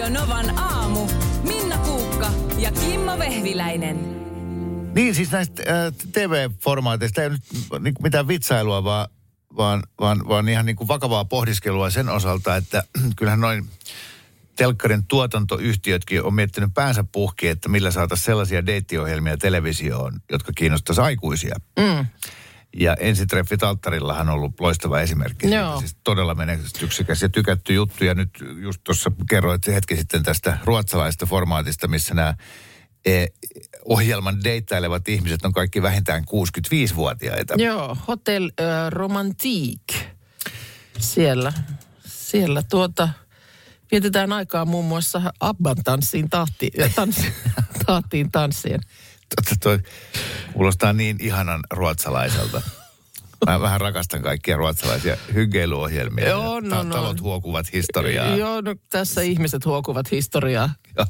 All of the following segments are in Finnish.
Radio Novan aamu. Minna Kuukka ja Kimmo Vehviläinen. Niin, siis näistä äh, TV-formaateista ei ole nyt niin kuin mitään vitsailua, vaan, vaan, vaan, vaan ihan niin kuin vakavaa pohdiskelua sen osalta, että kyllähän noin telkkarin tuotantoyhtiötkin on miettinyt päänsä puhki, että millä saataisiin sellaisia deittiohjelmia televisioon, jotka kiinnostaisi aikuisia. Mm. Ja ensitreffit alttarillahan on ollut loistava esimerkki. siitä. Siis todella menestyksekäs ja tykätty juttu. Ja nyt just tuossa kerroit hetki sitten tästä ruotsalaista formaatista, missä nämä eh, ohjelman deittailevat ihmiset on kaikki vähintään 65-vuotiaita. Joo, Hotel äh, Romantique. Siellä, siellä tuota, vietetään aikaa muun muassa Abban tanssiin tahti, tanssi, tahtiin tanssien. Totta toi kuulostaa niin ihanan ruotsalaiselta. Mä vähän rakastan kaikkia ruotsalaisia hyggeiluohjelmia. Joo, no, no. Talot huokuvat historiaa. Joo, no tässä ihmiset huokuvat historiaa. Ja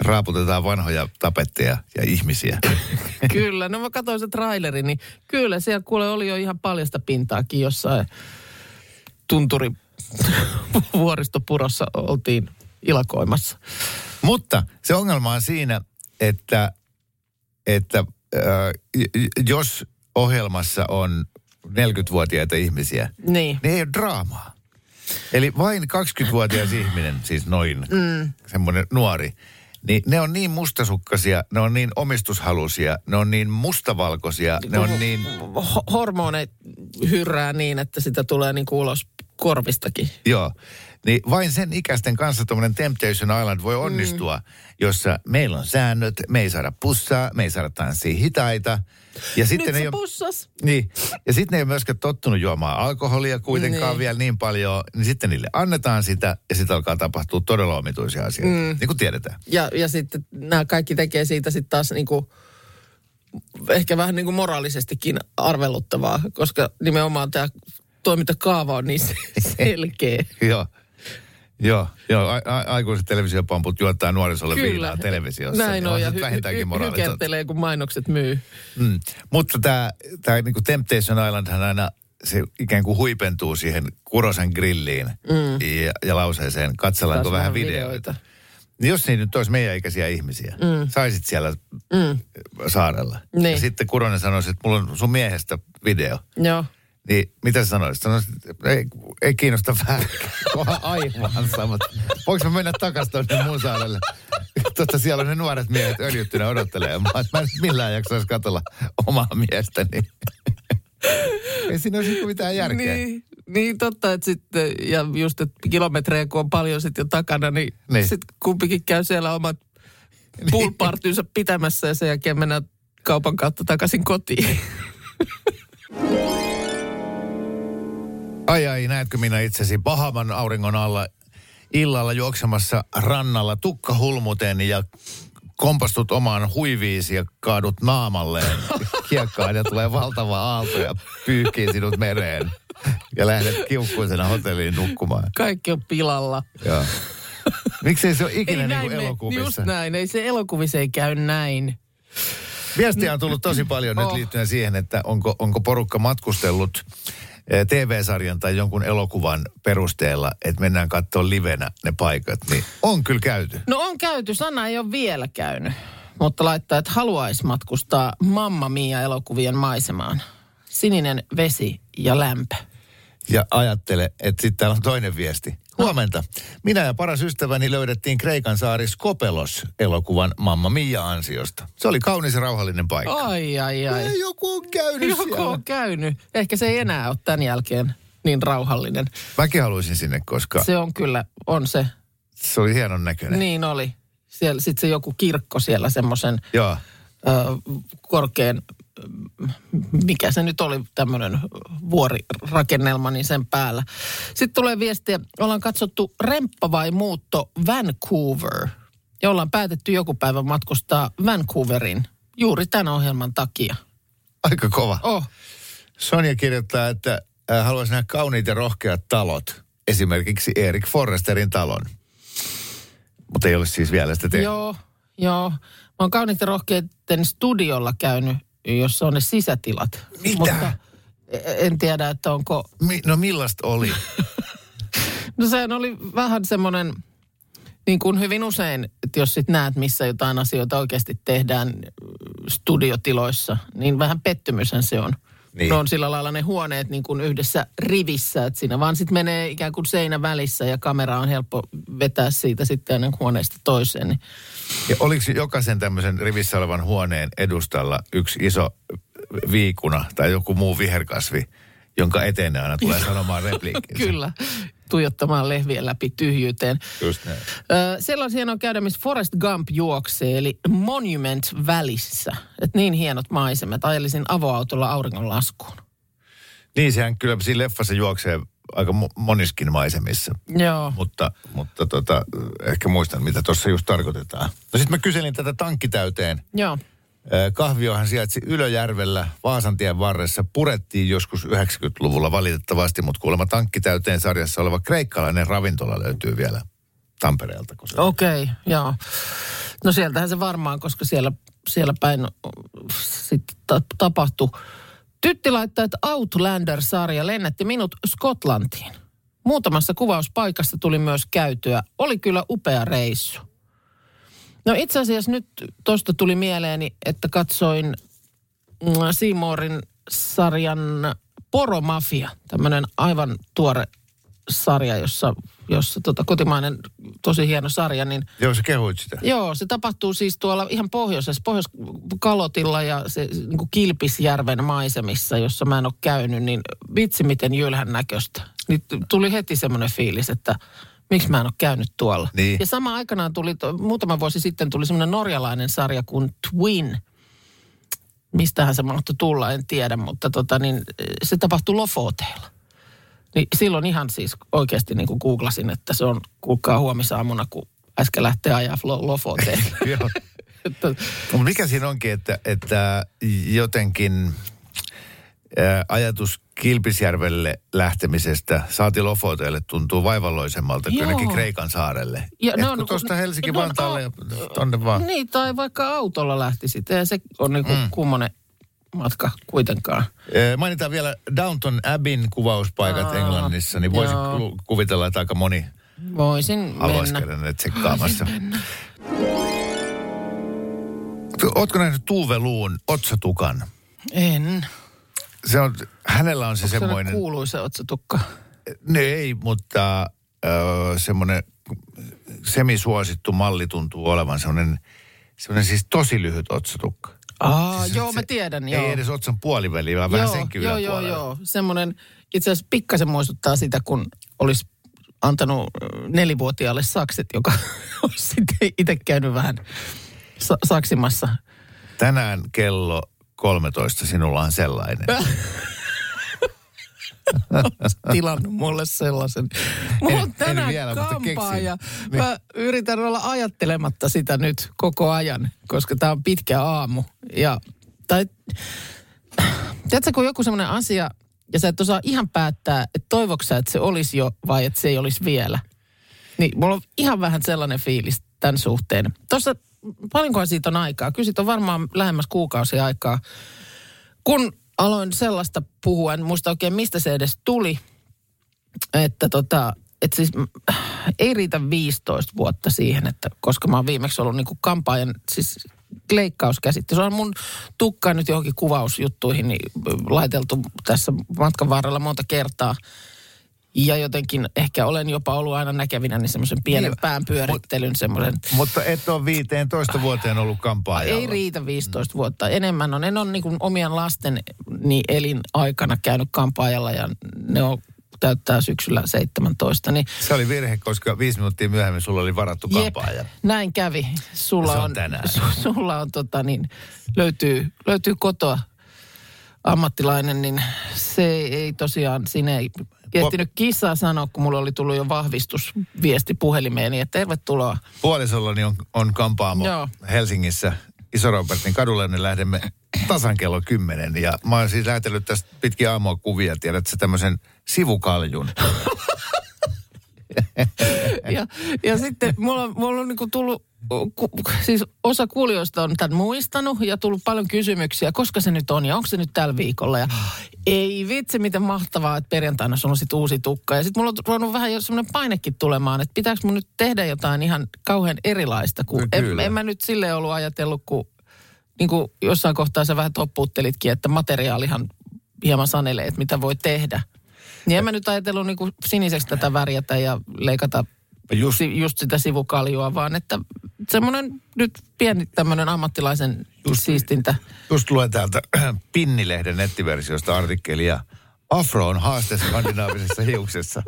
raaputetaan vanhoja tapetteja ja ihmisiä. Kyllä, no mä katsoin se traileri, niin kyllä siellä kuule oli jo ihan paljasta pintaakin jossain tunturi vuoristopurossa oltiin ilakoimassa. Mutta se ongelma on siinä, että, että äh, jos ohjelmassa on 40-vuotiaita ihmisiä, Niin. niin ei ole draamaa. Eli vain 20-vuotias ihminen, siis noin mm. semmoinen nuori, niin ne on niin mustasukkasia, ne on niin omistushalusia, ne on niin mustavalkoisia, ne on niin... Ho- hormonit hyrrää niin, että sitä tulee niin ulos korvistakin. Joo. Niin vain sen ikäisten kanssa tuommoinen Temptation Island voi onnistua, mm. jossa meillä on säännöt, me ei saada pussaa, me ei saada tanssia hitaita. Ja sitten Nyt ei ole, pussas. niin, ja sitten ne ei ole myöskään tottunut juomaan alkoholia kuitenkaan Niin. vielä niin paljon, niin sitten niille annetaan sitä ja sitten alkaa tapahtua todella omituisia asioita, mm. niin kuin tiedetään. Ja, ja sitten nämä kaikki tekee siitä sitten taas niin kuin, ehkä vähän niin kuin moraalisestikin arveluttavaa, koska nimenomaan tämä toimintakaava on niin selkeä. Joo. Joo, joo. A- a- aikuiset televisiopamput juottaa nuorisolle viinaa televisiossa. Näin on, ja hy- vähintäänkin hy- hykertelee, kun mainokset myy. Mm. Mutta tämä tää niinku Temptation Islandhan aina se ikään kuin huipentuu siihen Kurosen grilliin mm. ja, ja lauseeseen, katsellaanko Taas vähän videoita. videoita. Niin jos niin nyt olisi meidän ikäisiä ihmisiä, mm. saisit siellä Mm. saarella. Niin. Ja sitten Kuronen sanoisi, että mulla on sun miehestä video. Joo. Niin mitä sä sanoisit? Sanoisit, ei, ei kiinnosta vähän. Aivan samat. Voinko mä mennä takaisin tuonne mun saarelle? Totta siellä on ne nuoret miehet öljyttynä odottelee. Mä, mä en millään jaksaisi katsella omaa miestäni. ei siinä olisi niinku mitään järkeä. Niin, niin totta, että sitten, ja just, että kilometrejä kun on paljon sitten jo takana, niin, Niin. niin. sitten kumpikin käy siellä omat poolpartynsa pitämässä ja sen jälkeen mennään kaupan kautta takaisin kotiin. Ai ai, näetkö minä itsesi Bahaman auringon alla illalla juoksemassa rannalla tukka hulmuteen ja kompastut omaan huiviisi ja kaadut naamalleen kiekkaan ja tulee valtava aalto ja pyyhkii sinut mereen. Ja lähdet kiukkuisena hotelliin nukkumaan. Kaikki on pilalla. Joo. Miksei se ole ikinä niin näin kuin me- elokuvissa? Just näin, ei se elokuvissa ei käy näin. Viestiä on tullut tosi paljon nyt Oh. liittyen siihen, että onko, onko porukka matkustellut TV-sarjan tai jonkun elokuvan perusteella, että mennään katsoa livenä ne paikat, niin on kyllä käyty. No on käyty, Sanna ei ole vielä käynyt, mutta laittaa, että haluaisi matkustaa Mamma Mia-elokuvien maisemaan. Sininen vesi ja lämpö. Ja ajattele, että sitten täällä on toinen viesti. Huomenta. Minä ja paras ystäväni löydettiin Kreikan saari Skopelos elokuvan Mamma Mia ansiosta. Se oli kaunis ja rauhallinen paikka. Ai, ai, ai. Ei, joku on käynyt Joku siellä. on käynyt. Ehkä se ei enää ole tämän jälkeen niin rauhallinen. Mäkin haluaisin sinne, koska Se on kyllä, on se. se oli hienon näköinen. Niin oli. Siellä sitten se joku kirkko siellä semmoisen Joo. korkean, mikä se nyt oli, tämmöinen vuorirakennelma, niin sen päällä. Sitten tulee viestiä, ollaan katsottu Remppa vai muutto Vancouver. Ja ollaan päätetty joku päivä matkustaa Vancouverin juuri tämän ohjelman takia. Aika kova. Oh, Sonja kirjoittaa, että äh, haluaisi nähdä kauniit ja rohkeat talot. Esimerkiksi Erik Forresterin talon. Mutta ei ole siis vielä sitä tehnyt. joo, joo. Mä oon kauniitten rohkeiden studiolla käynyt, jossa on ne sisätilat. Mitä? Mutta en tiedä, että onko Mi- no millaista oli? No sehän oli vähän semmoinen niin kuin hyvin usein, että jos sit näet, missä jotain asioita oikeasti tehdään studiotiloissa, niin vähän pettymyshän se on. Niin. Ne on sillä lailla ne huoneet niin kuin yhdessä rivissä, että siinä vaan sitten menee ikään kuin seinä välissä ja kamera on helppo vetää siitä sitten aina huoneesta toiseen. Niin Ja oliko jokaisen tämmöisen rivissä olevan huoneen edustalla yksi iso viikuna tai joku muu viherkasvi, jonka eteen aina tulee sanomaan repliikkinsä? Kyllä, tuijottamaan lehvien läpi tyhjyyteen. Just näin. Ö, siellä on käydä, missä Forrest Gump juoksee, eli Monument välissä. Et niin hienot maisemat. Ajelisin avoautolla auringonlaskuun. Niin, sehän kyllä siinä leffassa juoksee aika mo- moniskin maisemissa. Joo. Mutta, mutta tota, ehkä muistan, mitä tuossa just tarkoitetaan. No sitten mä kyselin tätä tankkitäyteen. Joo. Kahviohan sijaitsi Ylöjärvellä Vaasantien varressa. Purettiin joskus 90-luvulla valitettavasti, mutta kuulemma tankkitäyteen sarjassa oleva kreikkalainen ravintola löytyy vielä Tampereelta. Okei, okay, joo. No sieltähän se varmaan, koska siellä, siellä päin ta- tapahtui. Tytti laittaa, että Outlander-sarja lennätti minut Skotlantiin. Muutamassa kuvauspaikassa tuli myös käytyä. Oli kyllä upea reissu. No itse asiassa nyt tuosta tuli mieleeni, että katsoin mm, Seymourin sarjan Poromafia, tämmöinen aivan tuore sarja, jossa, jossa tota, kotimainen tosi hieno sarja, niin Joo, sä kehuit sitä. Joo, se tapahtuu siis tuolla ihan pohjoisessa, Pohjois-Kalotilla ja se niin kuin Kilpisjärven maisemissa, jossa mä en ole käynyt, niin vitsi miten jylhän näköistä. Niin tuli heti semmoinen fiilis, että miksi mä en ole käynyt tuolla. Niin. Ja sama aikanaan tuli, muutama vuosi sitten tuli semmoinen norjalainen sarja kuin Twin. Mistähän se mahtoi tulla, en tiedä, mutta tota, niin, se tapahtui Lofoteilla. Niin silloin ihan siis oikeasti niin kuin googlasin, että se on kuulkaa huomisaamuna, kun äsken lähtee ajaa Lo- Lofoteille. Joo. Että Mutta mikä siinä onkin, että, että jotenkin ajatus Kilpisjärvelle lähtemisestä saati Lofoteelle tuntuu vaivalloisemmalta kuin jonnekin Kreikan saarelle. Ja Ja no, no, no, tuosta no, Helsinki-Vantaalle no, ja tonne vaan. Niin, tai vaikka autolla lähtisit. Ei se on niin kuin mm. kummonen matka kuitenkaan. Ää, Mainitaan vielä Downton Abbeyn kuvauspaikat Aa, Englannissa, niin voisin joo. ku- kuvitella, että aika moni Voisin mennä. alueeskelen ne tsekkaamassa. Ootko nähnyt Tuve Luun otsatukan? En. Se on, hänellä on se Se on semmoinen... kuuluisa otsatukka. Ne ei, mutta ö, semmoinen semisuosittu malli tuntuu olevan semmoinen, semmoinen siis tosi lyhyt otsatukka. Aa, Siis joo, se- mä tiedän, Ei joo. edes otsan puoliväli, vaan vähän senkin joo, joo, joo. Semmoinen, itse asiassa pikkasen muistuttaa sitä, kun olisi antanut nelivuotiaalle sakset, joka olisi sitten itse käynyt vähän sa- saksimassa. Tänään kello 13 sinulla on sellainen. tilannut mulle sellaisen. Mulla on tänään vielä, kampaa ja Niin. mä yritän olla ajattelematta sitä nyt koko ajan, koska tämä on pitkä aamu. Ja, tai, tiedätkö, kun joku semmoinen asia, ja sä et osaa ihan päättää, että toivoks sä, että se olisi jo vai että se ei olisi vielä. Niin mulla on ihan vähän sellainen fiilis tämän suhteen. Tuossa, paljonkohan siitä on aikaa? Kyllä siitä on varmaan lähemmäs kuukausi aikaa. Kun aloin sellaista puhua, en muista oikein mistä se edes tuli, että tota, että siis mm, ei riitä 15 vuotta siihen, että koska mä oon viimeksi ollut niinku kampaajan, siis leikkauskäsittely. Se on mun tukka nyt johonkin kuvausjuttuihin niin laiteltu tässä matkan varrella monta kertaa. Ja jotenkin ehkä olen jopa ollut aina näkevinä niin semmoisen pienen Niin, pään pyörittelyn semmoisen. Mutta et ole 15 vuoteen ollut kampaajalla. Ei riitä 15 vuotta. Enemmän on. En ole niin omien lasten niin elinaikana käynyt kampaajalla ja ne on täyttää syksyllä 17. Niin Se oli virhe, koska viisi minuuttia myöhemmin sulla oli varattu kampaaja. näin kävi. Sulla Se on on, tänään. Su, sulla on tota niin, löytyy, löytyy kotoa ammattilainen, niin se ei tosiaan, siinä ei ehtinyt kissaa sanoa, kun mulla oli tullut jo vahvistusviesti puhelimeeni, että tervetuloa. Puolisollani on, on kampaamo Joo. Helsingissä Iso-Robertin kadulla, niin lähdemme tasan kello 10. Ja mä oon siis lähetellyt tästä pitkiä aamua kuvia, tiedät sä tämmöisen sivukaljun. Ja ja, sitten mulla, mulla on niinku tullut, ku, siis osa kuulijoista on tämän muistanut ja tullut paljon kysymyksiä, koska se nyt on ja onko se nyt tällä viikolla. Ja ei vitsi, miten mahtavaa, että perjantaina sulla on sit uusi tukka. Ja sitten mulla on ruvennut vähän jo semmoinen painekin tulemaan, että pitääkö mun nyt tehdä jotain ihan kauhean erilaista. Kun en, Kyllä. en mä nyt sille ollut ajatellut, kun niin kuin jossain kohtaa sä vähän toppuuttelitkin, että materiaalihan hieman sanelee, että mitä voi tehdä. Niin en mä nyt ajatellut niin kuin siniseksi tätä värjätä ja leikata Just, si- just sitä sivukaljua, vaan että semmoinen nyt pieni tämmöinen ammattilaisen just, siistintä. just luen täältä Pinnilehden nettiversiosta artikkelia. Afro on haaste skandinaavisessa hiuksessa.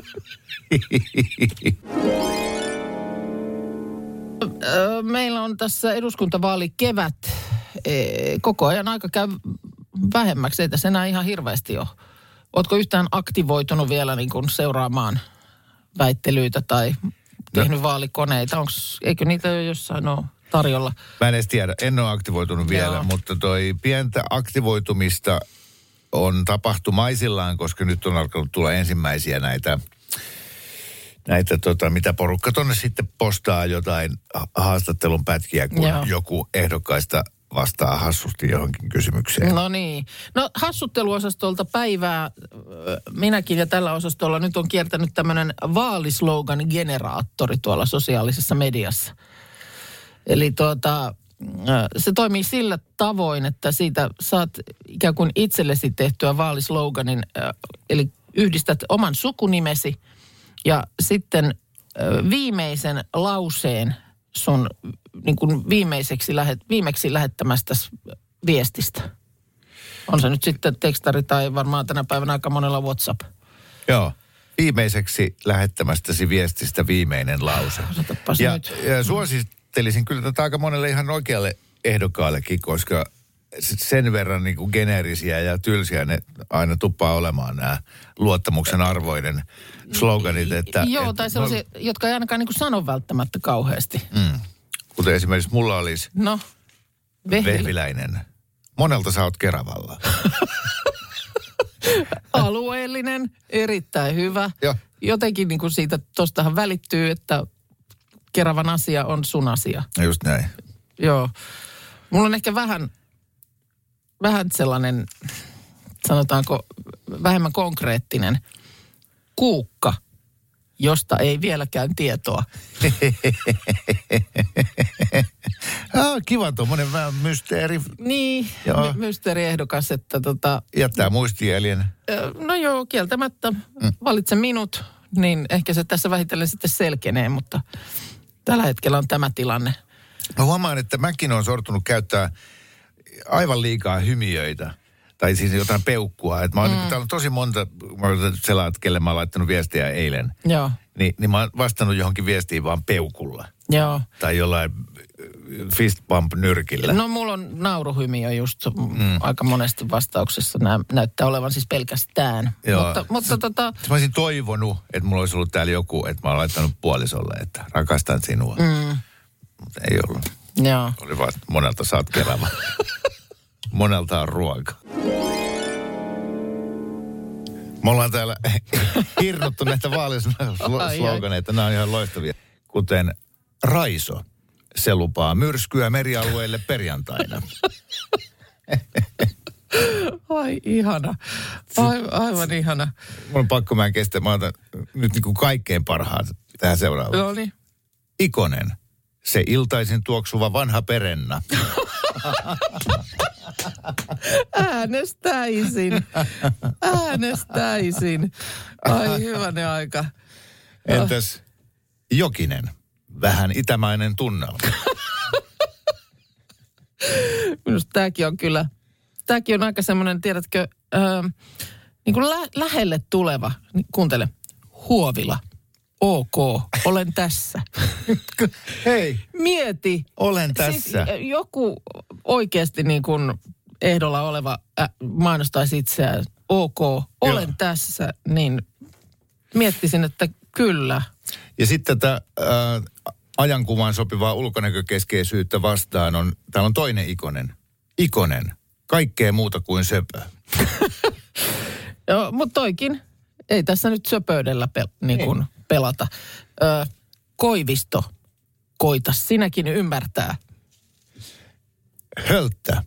Meillä on tässä eduskuntavaali kevät. Koko ajan aika käy vähemmäksi. Ei tässä enää ihan hirveästi ole. Ootko yhtään aktivoitunut vielä niin kuin seuraamaan väittelyitä tai tehnyt vaalikoneita? Onks, eikö niitä jo jossain ole tarjolla? Mä en edes tiedä, en ole aktivoitunut vielä, Joo. mutta toi pientä aktivoitumista on tapahtumaisillaan, koska nyt on alkanut tulla ensimmäisiä näitä, näitä tota, mitä porukka tonne sitten postaa jotain ha- haastattelun pätkiä, kun Joo. joku ehdokkaista vastaa hassusti johonkin kysymykseen. No niin. No hassutteluosastolta päivää minäkin ja tällä osastolla nyt on kiertänyt tämmöinen vaalislogan generaattori tuolla sosiaalisessa mediassa. Eli tuota, se toimii sillä tavoin, että siitä saat ikään kuin itsellesi tehtyä vaalisloganin, eli yhdistät oman sukunimesi ja sitten viimeisen lauseen sun niin kuin viimeiseksi lähet, viimeksi lähettämästä viestistä. On se nyt sitten tekstari tai varmaan tänä päivänä aika monella WhatsApp. Joo. Viimeiseksi lähettämästäsi viestistä viimeinen lause. Ja, nyt. ja suosittelisin kyllä tätä aika monelle ihan oikealle ehdokkaallekin, koska sen verran niin kuin geneerisiä ja tylsiä ne aina tuppaa olemaan nämä luottamuksen arvoinen sloganit. Että, Joo, että tai sellaisia, jotka ei ainakaan niin kuin sano välttämättä kauheasti. Mm, kuten esimerkiksi mulla olisi No, vehvi, vehviläinen. Monelta sä oot Keravalla. alueellinen, erittäin hyvä. Joo. Jotenkin niin kuin siitä, tostahan välittyy, että Keravan asia on sun asia. Just näin. Joo. Mulla on ehkä vähän, vähän sellainen, sanotaanko, vähemmän konkreettinen kuukka, josta ei vieläkään tietoa. Ah, kiva tuommoinen vähän mysteeri. Niin, Joo. my- mysteeriehdokas, että tota, Jättää muistielien. no joo, kieltämättä valitse minut, niin ehkä se tässä vähitellen sitten selkenee, mutta tällä hetkellä on tämä tilanne. Mä huomaan, että mäkin on sortunut käyttää aivan liikaa hymiöitä. Tai siis jotain peukkua. Että mä oon, mm. täällä on tosi monta, mä oon selaat, kelle mä oon laittanut viestiä eilen. Joo, Niin, niin mä oon vastannut johonkin viestiin vaan peukulla. joo. Tai jollain fist bump nyrkillä. No mulla on nauruhymiö just mm. aika monesti vastauksessa. Nämä näyttää olevan siis pelkästään. Joo. Mutta, mutta tota, Mä olisin toivonut, että mulla olisi ollut täällä joku, että mä oon laittanut puolisolle, että rakastan sinua. Mm. Mutta ei ollut. joo. Oli vaan, monelta saat kerava. monelta on ruoka. Me ollaan täällä hirnuttu näitä vaalisloganeita. Nämä on ihan loistavia. Kuten Raiso. Se lupaa myrskyä merialueille perjantaina. Ai ihana. Ai, aivan ihana. Mun on pakko, mä en kestä. Mä otan nyt niin kuin kaikkein parhaat tähän seuraavaan. No niin. Ikonen. Se iltaisin tuoksuva vanha perenna. Äänestäisin. Äänestäisin. Ai hyvänen aika. Entäs Jokinen? Vähän itämainen tunnelma. Minusta tämäkin on kyllä, tämäkin on aika semmoinen, tiedätkö, öö, niin kuin lä- lähelle tuleva. Niin, kuuntele. Huovila. Ok, olen tässä. Hei, Mieti. olen tässä. Siis joku oikeasti niin kuin ehdolla oleva äh, mainostaisi itseään. Ok, olen Joo. tässä. Niin miettisin, että kyllä. Ja sitten tätä äh, ajankuvaan sopivaa ulkonäkökeskeisyyttä vastaan on, täällä on toinen ikonen. Ikonen. Kaikkea muuta kuin söpö. Joo, mutta toikin. Ei tässä nyt söpöydellä pel- niin kuin pelata. Ö, Koivisto, koita sinäkin ymmärtää. Hölttä.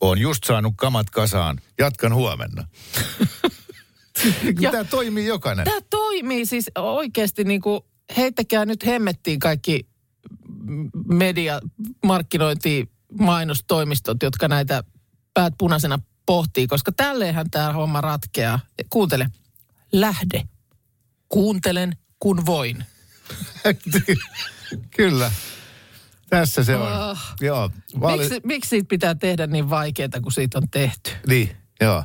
Oon just saanut kamat kasaan. Jatkan huomenna. Ja- Tämä toimii jokainen. Tämä toimii siis oikeasti niin kuin, heittäkää nyt hemmettiin kaikki media, markkinointi, mainostoimistot, jotka näitä päät punaisena pohtii, koska tälleenhän tämä homma ratkeaa. Kuuntele, lähde. Kuuntelen, kun voin. Kyllä. Tässä se on. Ah. Joo. Vaali... Miksi, miksi siitä pitää tehdä niin vaikeaa, kun siitä on tehty? Niin, joo.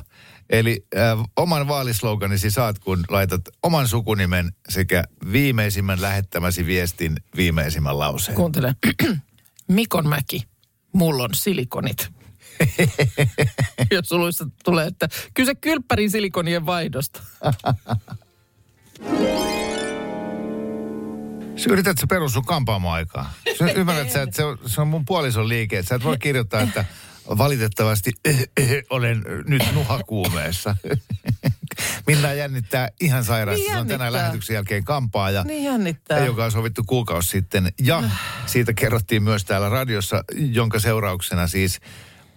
Eli äh, oman vaalisloganisi saat, kun laitat oman sukunimen sekä viimeisimmän lähettämäsi viestin viimeisimmän lauseen. Kuuntele. Mikon Mäki, mulla on silikonit. ja suluissa tulee, että kyse kylppärin silikonien vaihdosta. Sä yrität sä perus sun kampaamoaikaa. Sä ymmärrät sä, että se on, se on mun puolison liike. Sä et voi kirjoittaa, että valitettavasti eh, eh, olen nyt nuhakuumeessa. Minna jännittää ihan sairaasti. Niin se on tänään lähetyksen jälkeen kampaa ja Niin jännittää. joka on sovittu kuukausi sitten. Ja siitä kerrottiin myös täällä radiossa, jonka seurauksena siis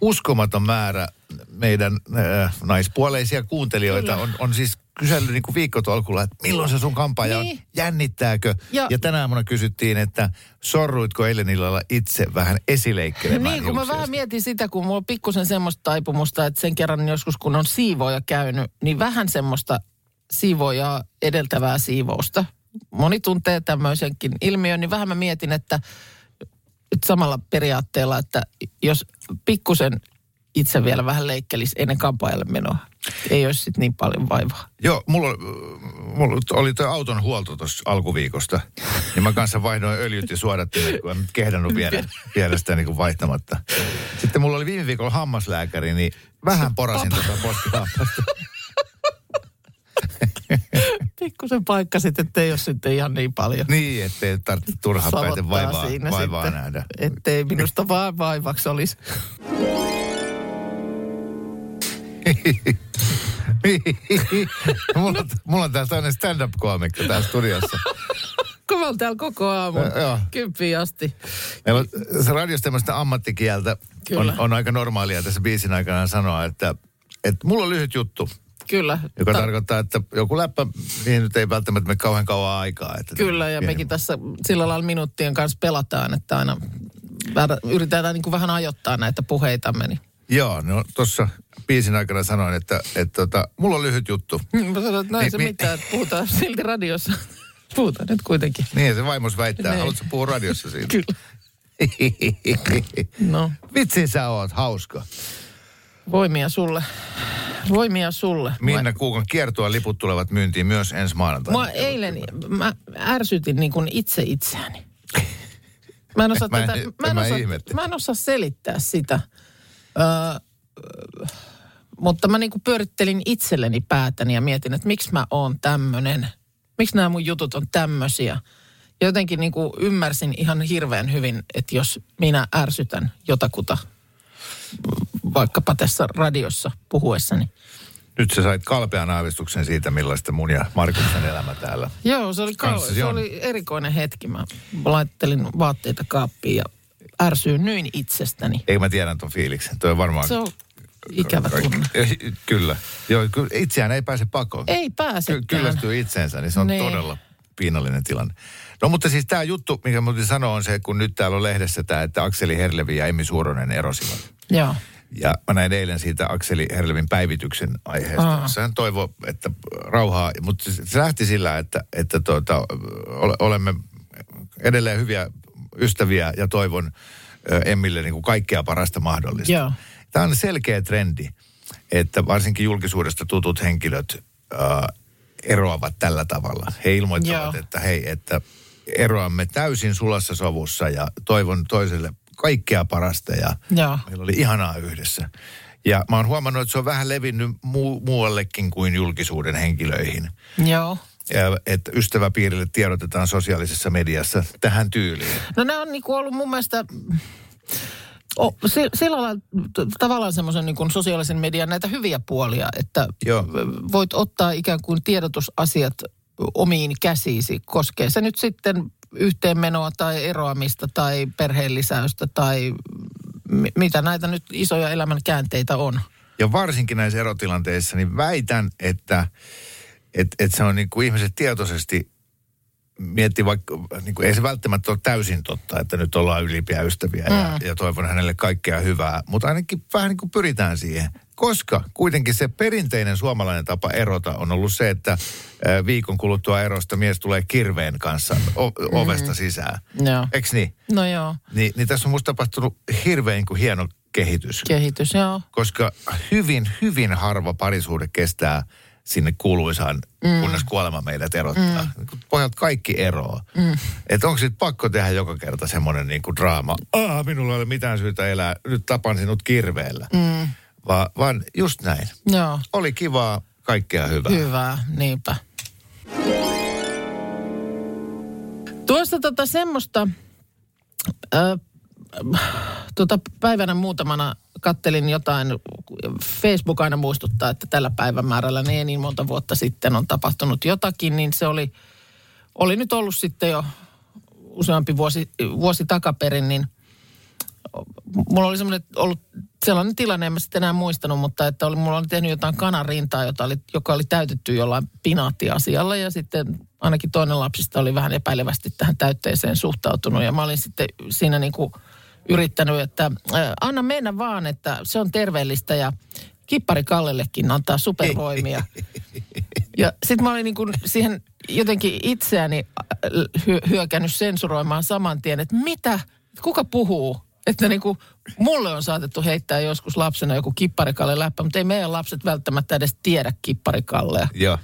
uskomaton määrä meidän äh, naispuoleisia kuuntelijoita on, on siis kysellyt niin kuin viikkotolkulla, että milloin se sun kampaaja on, Niin. jännittääkö? Ja, Ja- tänä aamuna kysyttiin, että sorruitko eilen illalla itse vähän esileikkelemään Niin, kun mä vähän mietin sitä, kun mulla on pikkusen semmoista taipumusta, että sen kerran joskus kun on siivoja käynyt, niin vähän semmoista siivoja edeltävää siivousta. Moni tuntee tämmöisenkin ilmiön, niin vähän mä mietin, että että samalla periaatteella, että jos pikkusen itse vielä vähän leikkelisi ennen kampaajalle menoa, ei olisi sitten niin paljon vaivaa. Joo, mulla, mulla oli tuo auton huolto tuossa alkuviikosta. Niin mä kanssa vaihdoin öljyt ja suodattimet, kun en nyt kehdannut viedä, viedä sitä niin kuin vaihtamatta. Sitten mulla oli viime viikolla hammaslääkäri, niin vähän porasin tuota poskihammasta. Pikkusen paikka sitten, että ei ole sitten ihan niin paljon. Niin, ettei tarvitse turhaan päätä vaivaa, vaivaa sitten, nähdä. Ettei minusta vaan vaivaksi olisi. Mulla, mulla on täällä toinen stand-up-koomikko täällä studiossa. Kun mä oon täällä koko joo. kymppiin asti. Meillä on se radiossa tämmöistä ammattikieltä on, Kyllä. on, aika normaalia tässä biisin aikana sanoa, että, että mulla on lyhyt juttu. Kyllä. Joka Ta- tarkoittaa, että joku läppä, niin nyt ei välttämättä mene kauhean kauan aikaa. Että Kyllä, ja pieni- mekin tässä sillä lailla minuuttien kanssa pelataan, että aina yritetään niin kuin vähän ajoittaa näitä puheitamme. Niin. Joo, no tuossa biisin aikana sanoin, että, että tota, mulla on lyhyt juttu. Mä sanoin, että ei Niin, se mi- mitään, että puhutaan silti radiossa. Puhutaan nyt kuitenkin. Niin se vaimos väittää. Niin. Haluatko puhua radiossa siitä? Kyllä. No, Vitsi sä oot hauska. voimia sulle. Voimia sulle. Minna Kuukan kiertoa liput tulevat myyntiin myös ensi maanantaina. Mua eilen, mä ärsytin niin kuin itse itseäni. Mä en osaa, Mä en- tätä, mä en mä osaa, ihmettelin. mä en osaa selittää sitä. Öö, mutta mä niin kuin pyörittelin itselleni päätäni ja mietin, että miksi mä oon tämmönen. Miksi nämä mun jutut on tämmöisiä. Ja jotenkin niin kuin ymmärsin ihan hirveän hyvin, että jos minä ärsytän jotakuta vaikkapa tässä radiossa puhuessani, Nyt sä sait kalpean aavistuksen siitä, millaista mun ja Markuksen elämä täällä. Joo, se oli, Kanssasi se oli erikoinen hetki. Mä laittelin vaatteita kaappiin ja ärsyin nyin itsestäni. Ei mä tiedän ton fiiliksen. Toi on varmaan... Se on ikävä tunne. Eh, Kyllä. Joo, itseään ei pääse pakoon. Ei pääse. Ky- kyllästyy itseensä, niin se on Niin. todella piinallinen tilanne. No mutta siis tämä juttu, mikä mä sanoa sanoa, on se, kun nyt täällä on lehdessä tämä, että Akseli Herlevi ja Emmi Suoronen erosivat. Joo. Ja mä näin eilen siitä Akseli Herlevin päivityksen aiheesta. Aa. Hän toivoi, että rauhaa, mutta se- lähti sillä, että, että tuota, ole- olemme edelleen hyviä ystäviä ja toivon Emmille niin kuin kaikkea parasta mahdollista. Joo. Tämä on selkeä trendi, että varsinkin julkisuudesta tutut henkilöt äh, eroavat tällä tavalla. He ilmoittavat, Joo. että hei, että eroamme täysin sulassa sovussa ja toivon toiselle kaikkea parasta ja Joo. meillä oli ihanaa yhdessä. Ja mä oon huomannut, että se on vähän levinnyt muu, muuallekin kuin julkisuuden henkilöihin. Joo. Että ystäväpiirille tiedotetaan sosiaalisessa mediassa tähän tyyliin. No nämä on niinku ollut mun mielestä... O, si- sillä lailla tavallaan semmoisen niin sosiaalisen median näitä hyviä puolia, että Joo. voit ottaa ikään kuin tiedotusasiat omiin käsiisi, koskee se nyt sitten yhteenmenoa tai eroamista tai perheenlisäystä tai mi- mitä näitä nyt isoja elämän käänteitä on. Ja varsinkin näissä erotilanteissa, niin väitän, että et, et se on niin kuin ihmiset tietoisesti miettii vaikka, niin kuin, ei se välttämättä ole täysin totta, että nyt ollaan ylipiä ystäviä mm. ja, ja toivon hänelle kaikkea hyvää, mutta ainakin vähän niin kuin pyritään siihen. Koska kuitenkin se perinteinen suomalainen tapa erota on ollut se, että viikon kuluttua erosta mies tulee kirveen kanssa o- ovesta sisään. Joo. Eks niin? No joo, Ni, niin tässä on musta tapahtunut hirveän kuin hieno kehitys kehitys, joo. koska hyvin, hyvin harva parisuhde kestää sinne kuuluisaan, mm. kunnes kuolema meidät erottaa. Mm. Pojat kaikki eroaa. Mm. Että onko sitten pakko tehdä joka kerta semmoinen niinku draama, Aa, minulla ei ole mitään syytä elää, nyt tapan sinut kirveellä. Mm. Va, vaan just näin. Joo, Oli kivaa, kaikkea hyvää. hyvä, niinpä. Tuosta tota semmoista, ö, tota päivänä muutamana kattelin jotain, Facebook aina muistuttaa, että tällä päivämäärällä niin, niin monta vuotta sitten on tapahtunut jotakin, niin se oli, oli nyt ollut sitten jo useampi vuosi, vuosi takaperin, niin mulla oli semmoinen ollut sellainen tilanne, en mä sitten enää muistanut, mutta että oli, mulla oli tehnyt jotain kanarintaa, jota oli, joka oli täytetty jollain pinaattiasialla ja sitten ainakin toinen lapsista oli vähän epäilevästi tähän täytteeseen suhtautunut ja mä olin sitten siinä niin kuin yrittänyt, että ää, anna mennä vaan, että se on terveellistä ja kippari Kallellekin antaa supervoimia. Ja sitten mä olin niin kuin siihen jotenkin itseäni äh, hy- hyökännyt sensuroimaan saman tien, että mitä, kuka puhuu? Että niin kuin mulle on saatettu heittää joskus lapsena joku kipparikalle läppä, mutta ei meidän lapset välttämättä edes tiedä kipparikalleja. Joo.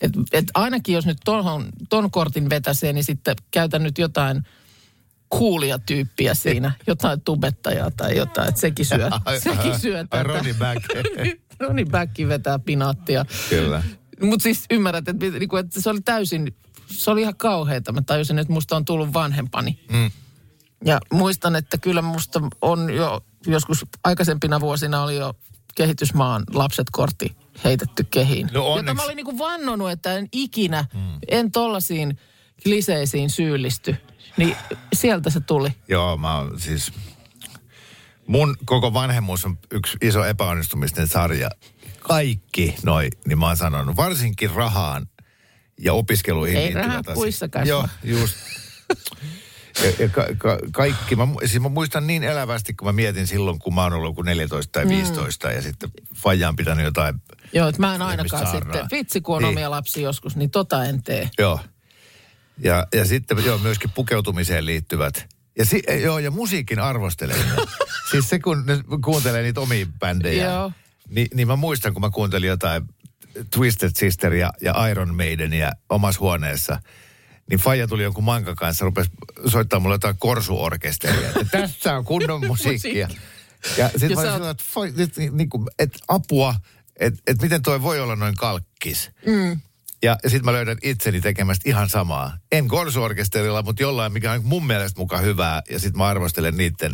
Et, et ainakin jos nyt ton, ton kortin vetäsee, niin sitten käytän nyt jotain kuulia tyyppiä siinä, jotain tubettajaa tai jotain, että sekin syö, sekin syö tätä. Ronnie Back. Roni Bäkki vetää pinaattia. Kyllä. Mutta siis ymmärrät, että, niinku, että se oli täysin, se oli ihan kauheata. Mä tajusin, että musta on tullut vanhempani. Mm. Ja muistan, että kyllä musta on jo joskus aikaisempina vuosina oli jo kehitysmaan lapset kortti heitetty kehiin. No Jota mä olin niinku vannonut, että en ikinä, mm. en tollasiin kliseisiin syyllisty. Niin sieltä se tuli. Joo, mä oon siis... Mun koko vanhemmuus on yksi iso epäonnistumisten sarja. Kaikki noi, niin mä oon sanonut, varsinkin rahaan ja opiskeluihin Ei rahaa puissa kasva. Joo, just. Ja, ja ka, ka, kaikki, mä, siis mä muistan niin elävästi, kun mä mietin silloin, kun mä oon ollut joku 14 tai 15 mm. ja sitten Faija on pitänyt jotain, Joo, että mä en ainakaan saarnaa. sitten, vitsi kun on Niin. omia lapsia joskus, niin tota en tee. joo. Ja, ja sitten joo, myöskin pukeutumiseen liittyvät. Ja, si, joo, ja musiikin arvosteleminen. siis se, kun ne kuuntelee niitä omia bändejä, Joo. niin, niin mä muistan, kun mä kuuntelin jotain Twisted Sisteria ja Iron Maidenia omassa huoneessa, niin Faija tuli jonkun mankan kanssa, rupesi soittaa mulle jotain korsuorkesteria. Että Tässä on kunnon musiikkia. Ja sitten Ja mä sillä, että, fai- nyt ni- niinku, et apua, että et miten toi voi olla noin kalkkis. Mm. Ja sitten mä löydän itseni tekemästä ihan samaa. En korsuorkesterilla, mutta jollain, mikä on mun mielestä mukaan hyvää. Ja sitten mä arvostelen niiden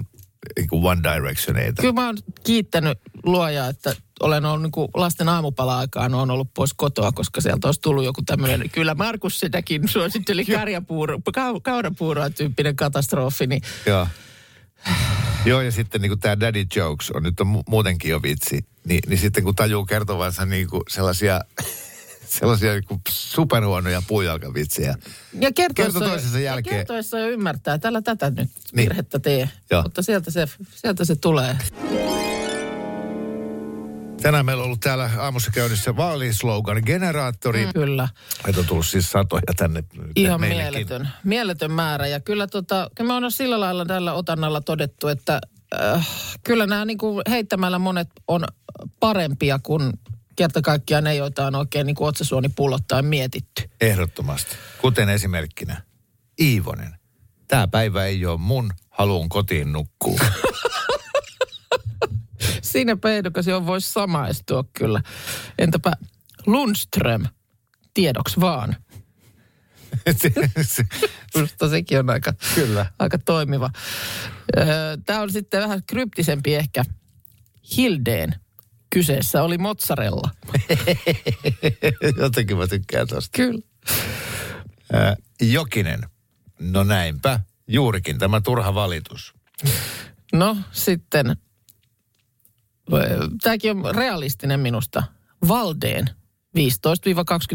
niin One Directioneita. Kyllä mä oon kiittänyt luojaa, että olen ollut niin kuin lasten aamupala-aikaan on ollut pois kotoa, koska sieltä olisi tullut joku tämmöinen, kyllä Markus sitäkin suositteli karjapuuro, kau, kaurapuuroa tyyppinen katastrofi, niin Joo. Joo, ja sitten niin tämä Daddy Jokes on nyt on mu- muutenkin jo vitsi. Ni, niin sitten kun tajuu kertovansa niin kuin sellaisia, sellaisia niin superhuonoja puujalkavitsejä. ja kertoessa, Kerta toisensa ja jälkeen. kertoessa jo ymmärtää, että älä tätä nyt Niin. virhettä tee, Joo. mutta sieltä se, sieltä se tulee. Tänään meillä on ollut täällä aamussa käynnissä vaalislogan generaattori. Mm. Kyllä. Meitä on tullut siis satoja tänne. Ihan meillekin. mieletön, mieletön määrä. Ja kyllä, tota, kyllä me on sillä lailla tällä otannalla todettu, että äh, kyllä nämä niin kuin heittämällä monet on parempia kuin kerta kaikkiaan ne, joita on oikein niin kuin otsasuonipullottain mietitty. Ehdottomasti. Kuten esimerkkinä Iivonen. Tämä päivä ei ole mun, haluun kotiin nukkuu. Siinä peidokas jo voisi samaistua kyllä. Entäpä Lundström, tiedoks vaan. Minusta sekin on aika, Kyllä. aika toimiva. Tämä on sitten vähän kryptisempi ehkä. Hildeen kyseessä oli mozzarella. Jotenkin mä tykkään tosta. Kyllä. Jokinen. No näinpä. Juurikin tämä turha valitus. No sitten, tämäkin on realistinen minusta. Valdeen 15-20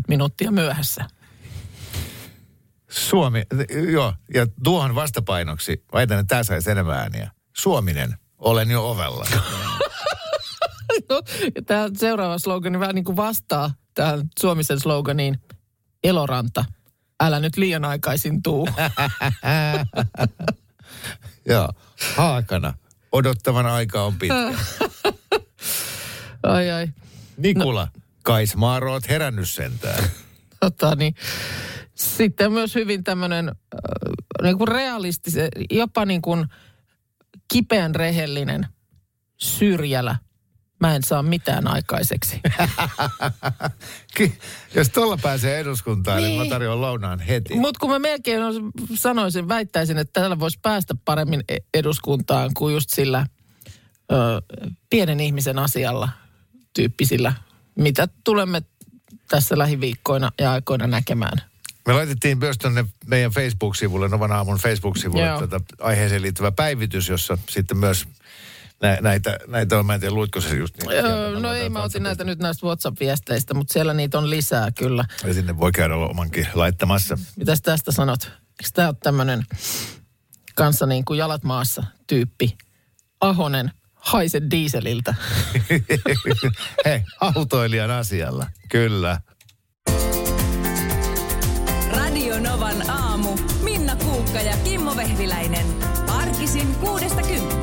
minuuttia myöhässä. Suomi, joo, ja tuohon vastapainoksi, väitän, että tämä saisi enemmän ääniä. Suominen, olen jo ovella. tämä seuraava slogani vähän niin kuin vastaa tähän Suomisen sloganiin. Eloranta, älä nyt liian aikaisin tuu. joo, haakana, odottavan aika on pitkä. ai ai. Nikula, no. Kaismaaro, oot herännyt sentään. Tota niin, sitten myös hyvin tämmöinen äh, niin kuin realistisen, jopa niin kuin kipeän rehellinen syrjälä. Mä en saa mitään aikaiseksi. Jos tuolla pääsee eduskuntaan, niin, niin mä tarjoan lounaan heti. Mutta kun mä melkein sanoisin, väittäisin, että tällä voisi päästä paremmin e- eduskuntaan kuin just sillä ö, pienen ihmisen asialla tyyppisillä, mitä tulemme tässä lähiviikkoina ja aikoina näkemään. Me laitettiin myös tuonne meidän Facebook-sivulle, Novan aamun Facebook-sivulle, tätä aiheeseen liittyvä päivitys, jossa sitten myös nä, näitä, näitä on, mä en tiedä, luitko se just niin? Öö, no ei, mä otin näitä nyt näistä WhatsApp-viesteistä, mutta siellä niitä on lisää kyllä. Ja sinne voi käydä omankin laittamassa. Mitäs tästä sanot? Eikö tämä ole tämmöinen kanssa niin kuin jalat maassa tyyppi? Ahonen, haise dieseliltä. Hei, autoilijan asialla, kyllä. Radio Novan aamu. Minna Kuukka ja Kimmo Vehviläinen. Arkisin kuudesta kymppiin.